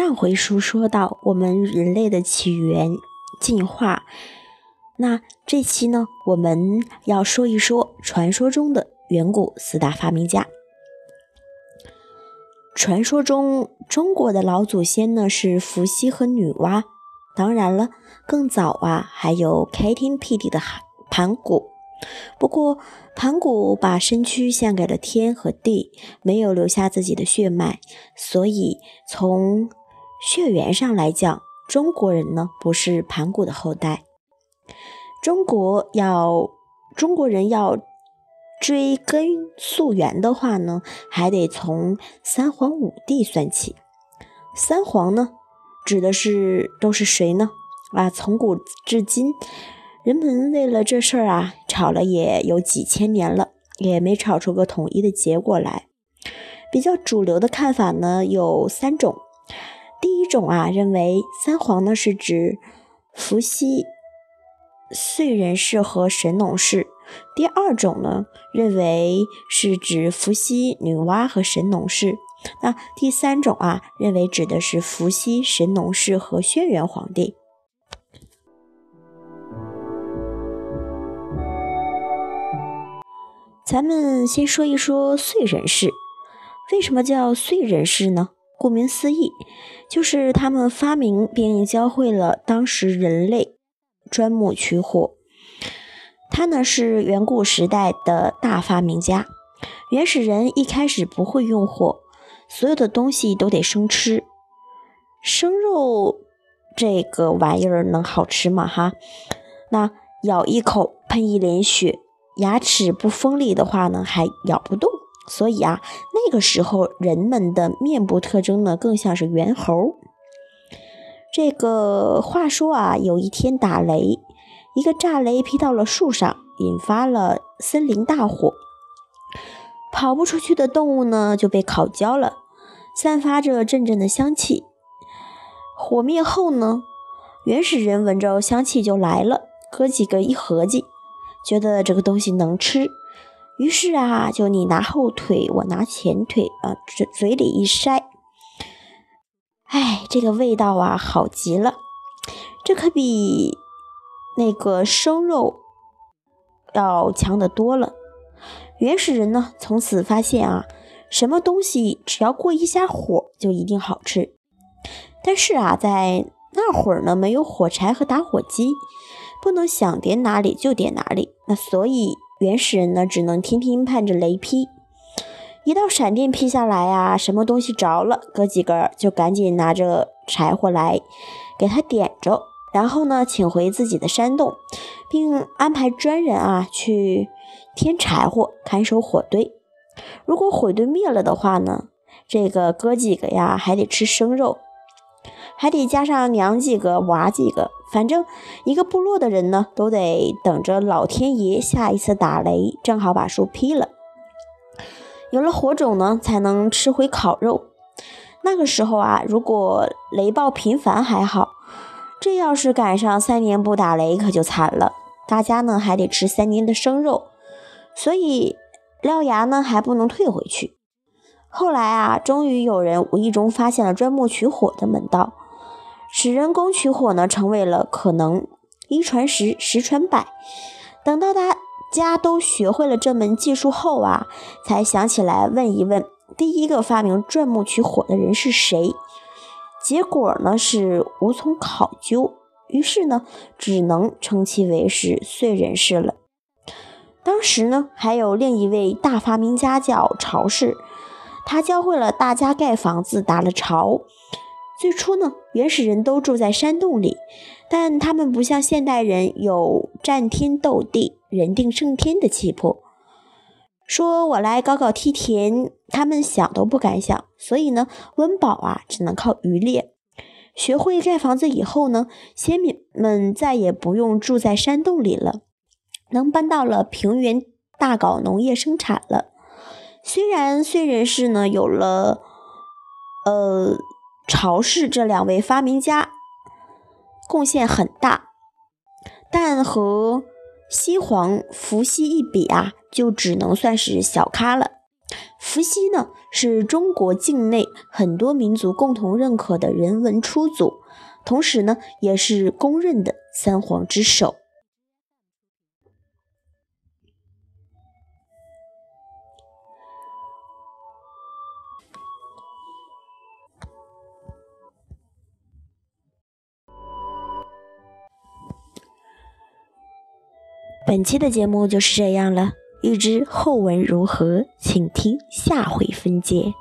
上回书说到我们人类的起源、进化，那这期呢，我们要说一说传说中的远古四大发明家。传说中，中国的老祖先呢是伏羲和女娲，当然了，更早啊还有开天辟地的盘古。不过，盘古把身躯献给了天和地，没有留下自己的血脉，所以从血缘上来讲，中国人呢不是盘古的后代。中国要中国人要追根溯源的话呢，还得从三皇五帝算起。三皇呢，指的是都是谁呢？啊，从古至今。人们为了这事儿啊，吵了也有几千年了，也没吵出个统一的结果来。比较主流的看法呢有三种。种啊，认为三皇呢是指伏羲、燧人氏和神农氏。第二种呢，认为是指伏羲、女娲和神农氏。那第三种啊，认为指的是伏羲、神农氏和轩辕皇帝。咱们先说一说燧人氏，为什么叫燧人氏呢？顾名思义，就是他们发明并教会了当时人类钻木取火。他呢是远古时代的大发明家。原始人一开始不会用火，所有的东西都得生吃。生肉这个玩意儿能好吃吗？哈，那咬一口喷一脸血。牙齿不锋利的话呢，还咬不动。所以啊，那个时候人们的面部特征呢，更像是猿猴。这个话说啊，有一天打雷，一个炸雷劈到了树上，引发了森林大火。跑不出去的动物呢，就被烤焦了，散发着阵阵的香气。火灭后呢，原始人闻着香气就来了，哥几个一合计。觉得这个东西能吃，于是啊，就你拿后腿，我拿前腿啊，嘴嘴里一塞，哎，这个味道啊，好极了，这可比那个生肉要强得多了。原始人呢，从此发现啊，什么东西只要过一下火，就一定好吃。但是啊，在那会儿呢，没有火柴和打火机。不能想点哪里就点哪里，那所以原始人呢，只能天天盼着雷劈。一道闪电劈下来啊，什么东西着了，哥几个就赶紧拿着柴火来给他点着，然后呢，请回自己的山洞，并安排专人啊去添柴火，看守火堆。如果火堆灭了的话呢，这个哥几个呀还得吃生肉。还得加上娘几个娃几个，反正一个部落的人呢，都得等着老天爷下一次打雷，正好把树劈了。有了火种呢，才能吃回烤肉。那个时候啊，如果雷暴频繁还好，这要是赶上三年不打雷，可就惨了。大家呢还得吃三年的生肉，所以獠牙呢还不能退回去。后来啊，终于有人无意中发现了钻木取火的门道。使人工取火呢，成为了可能。一传十，十传百。等到大家都学会了这门技术后啊，才想起来问一问第一个发明钻木取火的人是谁。结果呢是无从考究，于是呢只能称其为是燧人氏了。当时呢还有另一位大发明家叫曹氏，他教会了大家盖房子，打了巢。最初呢，原始人都住在山洞里，但他们不像现代人有战天斗地、人定胜天的气魄。说我来搞搞梯田，他们想都不敢想。所以呢，温饱啊，只能靠渔猎。学会盖房子以后呢，先民们再也不用住在山洞里了，能搬到了平原大搞农业生产了。虽然燧人氏呢有了，呃。曹氏这两位发明家贡献很大，但和西皇伏羲一比啊，就只能算是小咖了。伏羲呢，是中国境内很多民族共同认可的人文初祖，同时呢，也是公认的三皇之首。本期的节目就是这样了，欲知后文如何，请听下回分解。